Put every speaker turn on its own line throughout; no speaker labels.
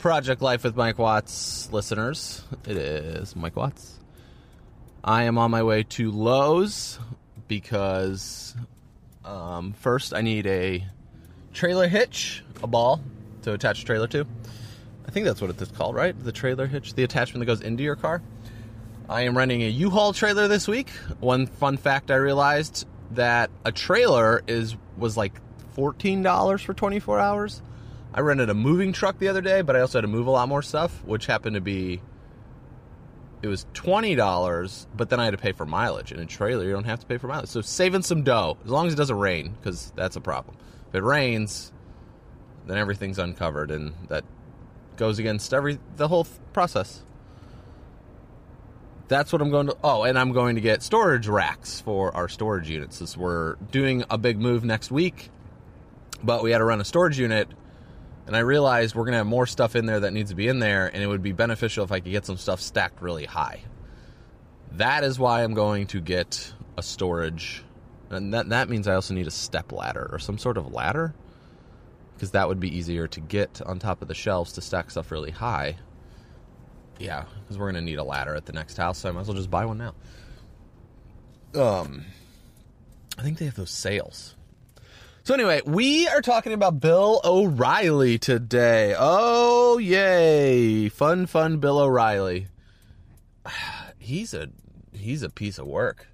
Project Life with Mike Watts listeners. It is Mike Watts. I am on my way to Lowe's because um, first I need a trailer hitch, a ball to attach a trailer to. I think that's what it's called, right? The trailer hitch, the attachment that goes into your car. I am renting a U-Haul trailer this week. One fun fact I realized that a trailer is was like $14 for 24 hours. I rented a moving truck the other day, but I also had to move a lot more stuff, which happened to be it was twenty dollars, but then I had to pay for mileage. In a trailer, you don't have to pay for mileage, so saving some dough as long as it doesn't rain, because that's a problem. If it rains, then everything's uncovered, and that goes against every the whole process. That's what I'm going to. Oh, and I'm going to get storage racks for our storage units. As we're doing a big move next week, but we had to run a storage unit and I realized we're going to have more stuff in there that needs to be in there, and it would be beneficial if I could get some stuff stacked really high. That is why I'm going to get a storage, and that, that means I also need a step ladder or some sort of ladder, because that would be easier to get on top of the shelves to stack stuff really high. Yeah, because we're going to need a ladder at the next house, so I might as well just buy one now. Um, I think they have those sales so anyway, we are talking about Bill O'Reilly today. Oh yay! Fun, fun Bill O'Reilly. He's a he's a piece of work.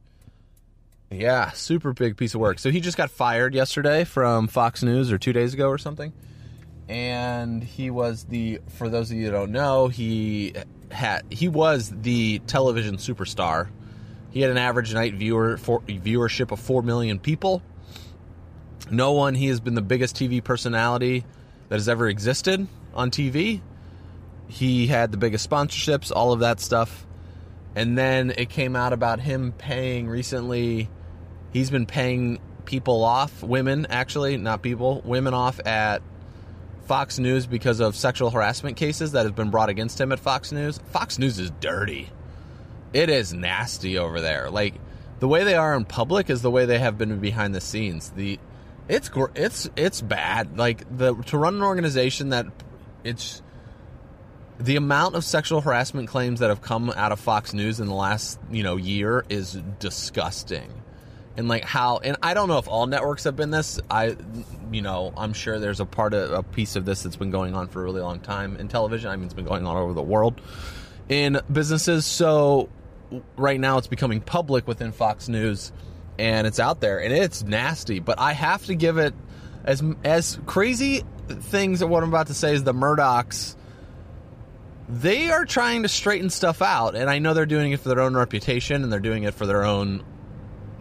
Yeah, super big piece of work. So he just got fired yesterday from Fox News or 2 days ago or something. And he was the for those of you who don't know, he had he was the television superstar. He had an average night viewer for, viewership of 4 million people no one, he has been the biggest TV personality that has ever existed on TV. He had the biggest sponsorships, all of that stuff. And then it came out about him paying recently, he's been paying people off, women actually, not people, women off at Fox News because of sexual harassment cases that have been brought against him at Fox News. Fox News is dirty. It is nasty over there. Like the way they are in public is the way they have been behind the scenes. The it's it's it's bad. Like the to run an organization that it's the amount of sexual harassment claims that have come out of Fox News in the last you know year is disgusting. And like how and I don't know if all networks have been this. I you know I'm sure there's a part of a piece of this that's been going on for a really long time in television. I mean it's been going on all over the world in businesses. So right now it's becoming public within Fox News and it's out there and it's nasty. But I have to give it as as crazy things that what I'm about to say is the Murdochs. They are trying to straighten stuff out, and I know they're doing it for their own reputation and they're doing it for their own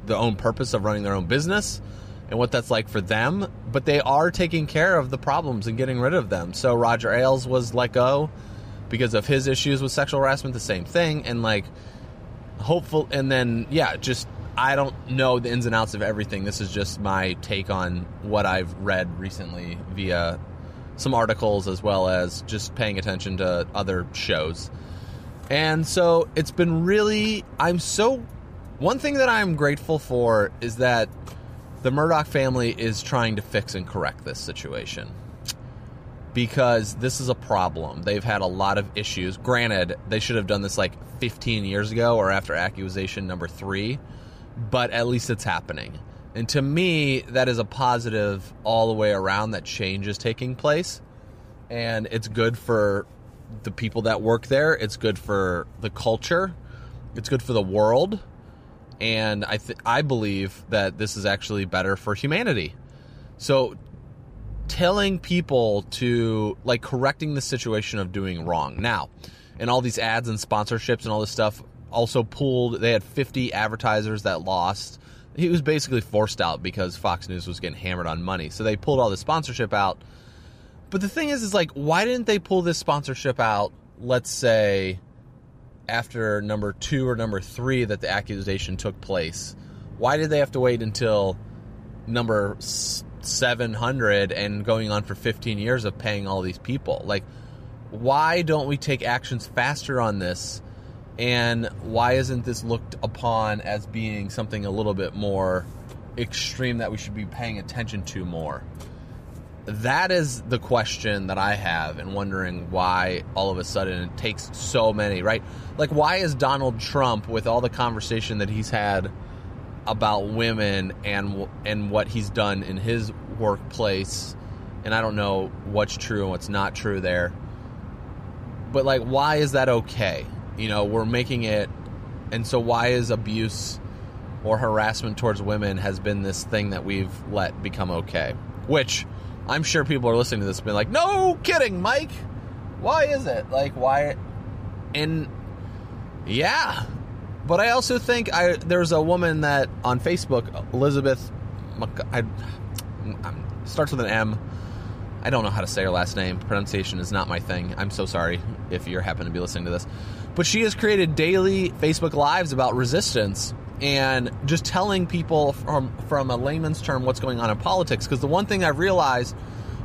the own purpose of running their own business and what that's like for them. But they are taking care of the problems and getting rid of them. So Roger Ailes was let go because of his issues with sexual harassment. The same thing, and like hopeful, and then yeah, just I don't know the ins and outs of everything. This is just my take on what I've read recently via some articles as well as just paying attention to other shows. And so it's been really, I'm so, one thing that I'm grateful for is that the Murdoch family is trying to fix and correct this situation. Because this is a problem. They've had a lot of issues. Granted, they should have done this like 15 years ago or after accusation number three but at least it's happening. And to me, that is a positive all the way around that change is taking place. And it's good for the people that work there, it's good for the culture, it's good for the world. And I th- I believe that this is actually better for humanity. So telling people to like correcting the situation of doing wrong. Now, and all these ads and sponsorships and all this stuff also pulled. They had 50 advertisers that lost. He was basically forced out because Fox News was getting hammered on money. So they pulled all the sponsorship out. But the thing is, is like, why didn't they pull this sponsorship out? Let's say after number two or number three that the accusation took place. Why did they have to wait until number 700 and going on for 15 years of paying all these people? Like, why don't we take actions faster on this? And why isn't this looked upon as being something a little bit more extreme that we should be paying attention to more? That is the question that I have, and wondering why all of a sudden it takes so many, right? Like, why is Donald Trump, with all the conversation that he's had about women and and what he's done in his workplace, and I don't know what's true and what's not true there, but like, why is that okay? You know, we're making it, and so why is abuse or harassment towards women has been this thing that we've let become okay? Which I'm sure people are listening to this being like, no kidding, Mike. Why is it? Like, why? And yeah. But I also think I there's a woman that on Facebook, Elizabeth, I, starts with an M. I don't know how to say her last name. Pronunciation is not my thing. I'm so sorry if you happen to be listening to this. But she has created daily Facebook Lives about resistance and just telling people from from a layman's term what's going on in politics. Because the one thing I've realized,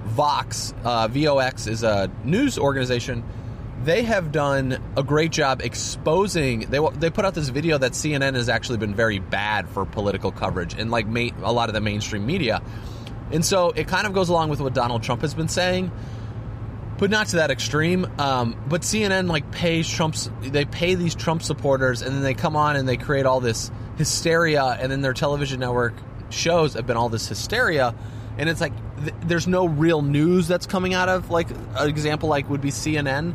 Vox, uh, VOX is a news organization. They have done a great job exposing. They they put out this video that CNN has actually been very bad for political coverage and like ma- a lot of the mainstream media. And so it kind of goes along with what Donald Trump has been saying, but not to that extreme. Um, but CNN like pays Trump's, they pay these Trump supporters, and then they come on and they create all this hysteria, and then their television network shows have been all this hysteria, and it's like th- there's no real news that's coming out of like an example like would be CNN.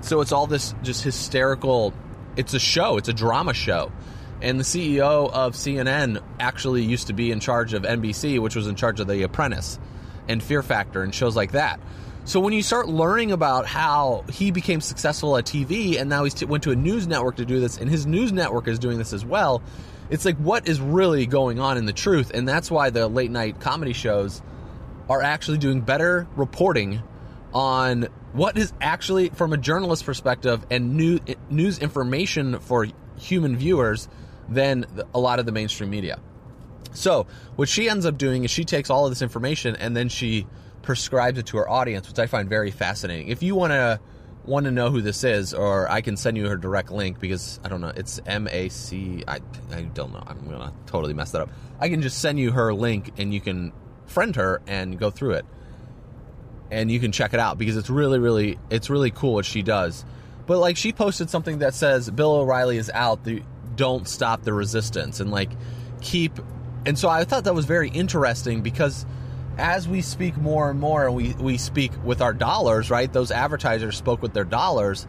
So it's all this just hysterical. It's a show. It's a drama show. And the CEO of CNN actually used to be in charge of NBC, which was in charge of The Apprentice and Fear Factor and shows like that. So when you start learning about how he became successful at TV and now he t- went to a news network to do this, and his news network is doing this as well, it's like what is really going on in the truth? And that's why the late night comedy shows are actually doing better reporting on what is actually from a journalist perspective and new, eh, news information for human viewers than a lot of the mainstream media. So, what she ends up doing is she takes all of this information and then she prescribes it to her audience, which I find very fascinating. If you want to want to know who this is, or I can send you her direct link because I don't know, it's M A C. I I don't know. I'm gonna totally mess that up. I can just send you her link and you can friend her and go through it, and you can check it out because it's really really it's really cool what she does. But like she posted something that says Bill O'Reilly is out. The don't stop the resistance and like keep and so I thought that was very interesting because as we speak more and more and we, we speak with our dollars, right? Those advertisers spoke with their dollars.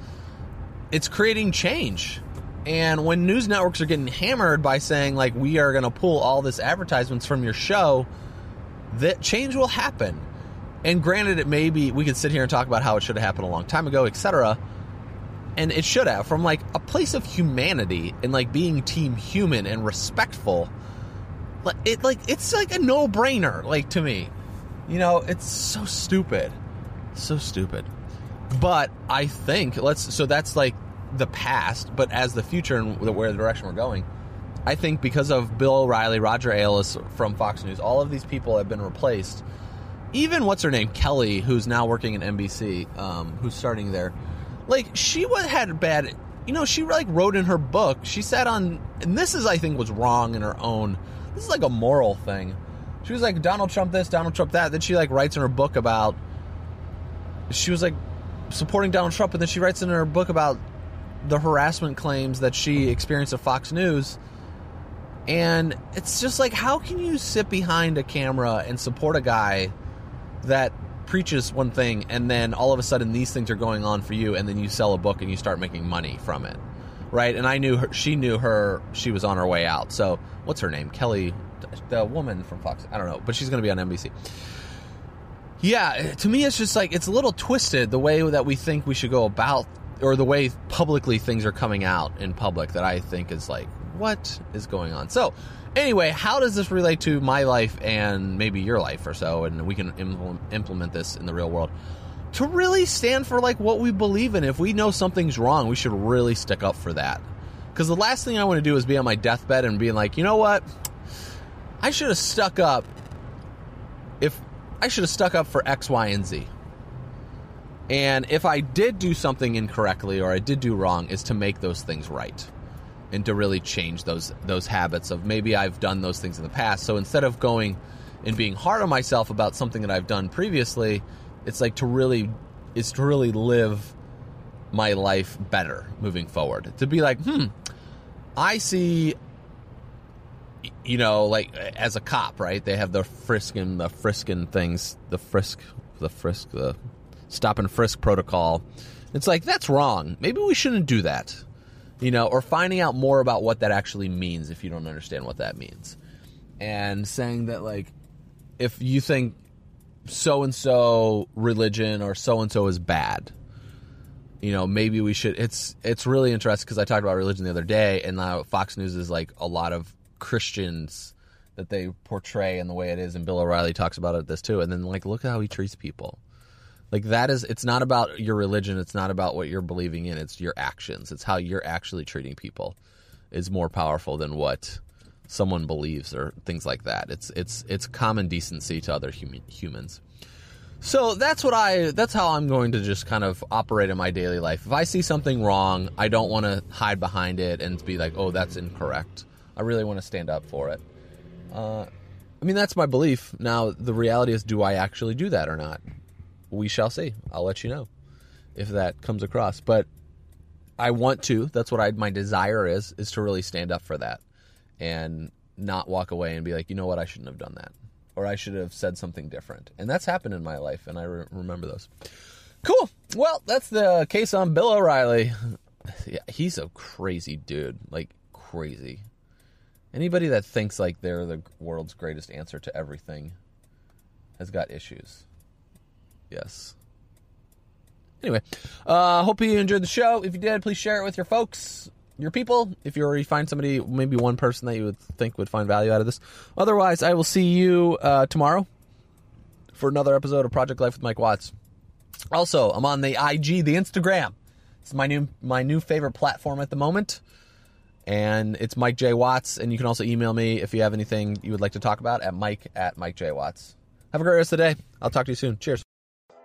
It's creating change. And when news networks are getting hammered by saying like we are going to pull all this advertisements from your show, that change will happen. And granted, it may be we could sit here and talk about how it should have happened a long time ago, etc and it should have from like a place of humanity and like being team human and respectful like it like it's like a no-brainer like to me. You know it's so stupid. So stupid. But i think let's so that's like the past but as the future and where the direction we're going i think because of bill o'reilly roger ailes from fox news all of these people have been replaced. Even what's her name kelly who's now working in nbc um, who's starting there like she was had bad you know she like wrote in her book she said on and this is i think was wrong in her own this is like a moral thing. She was like donald trump this donald trump that then she like writes in her book about she was like supporting donald trump and then she writes in her book about the harassment claims that she experienced at fox news. And it's just like how can you sit behind a camera and support a guy that preaches one thing and then all of a sudden these things are going on for you and then you sell a book and you start making money from it. Right? And i knew her she knew her she was on her way out. So what's her name? Kelly the woman from fox. I don't know but she's going to be on nbc yeah, to me, it's just like it's a little twisted the way that we think we should go about, or the way publicly things are coming out in public that I think is like, what is going on? So, anyway, how does this relate to my life and maybe your life or so? And we can implement this in the real world to really stand for like what we believe in. If we know something's wrong, we should really stick up for that. Because the last thing I want to do is be on my deathbed and being like, you know what? I should have stuck up if I should have stuck up for X, Y, and Z. And if I did do something incorrectly or I did do wrong, is to make those things right and to really change those those habits of maybe I've done those things in the past. So instead of going and being hard on myself about something that I've done previously, it's like to really it's to really live my life better moving forward. To be like, hmm, I see you know, like as a cop, right? They have the frisking, the frisking things, the frisk, the frisk, the stop and frisk protocol. It's like that's wrong. Maybe we shouldn't do that, you know, or finding out more about what that actually means if you don't understand what that means, and saying that like if you think so and so religion or so and so is bad, you know, maybe we should. It's it's really interesting because I talked about religion the other day, and now Fox News is like a lot of Christians that they portray and the way it is, and Bill O'Reilly talks about it this too. And then like, look at how he treats people. Like that is, it's not about your religion. It's not about what you're believing in. It's your actions. It's how you're actually treating people is more powerful than what someone believes or things like that. It's it's it's common decency to other hum- humans. So that's what I that's how I'm going to just kind of operate in my daily life. If I see something wrong, I don't want to hide behind it and be like, "Oh, that's incorrect." I really want to stand up for it. Uh, I mean, that's my belief. Now, the reality is, do I actually do that or not? We shall see. I'll let you know if that comes across. But I want to. That's what I my desire is is to really stand up for that and not walk away and be like, you know what, I shouldn't have done that, or I should have said something different. And that's happened in my life, and I re- remember those. Cool. Well, that's the case on Bill O'Reilly. Yeah, he's a crazy dude, like crazy. Anybody that thinks like they're the world's greatest answer to everything has got issues. Yes. Anyway, uh, hope you enjoyed the show. If you did, please share it with your folks, your people. If you already find somebody, maybe one person that you would think would find value out of this. Otherwise, I will see you uh, tomorrow for another episode of Project Life with Mike Watts. Also, I'm on the IG, the Instagram. It's my new my new favorite platform at the moment and it's Mike J. Watts. And you can also email me if you have anything you would like to talk about at Mike at Mike J. Watts. Have a great rest of the day. I'll talk to you soon. Cheers.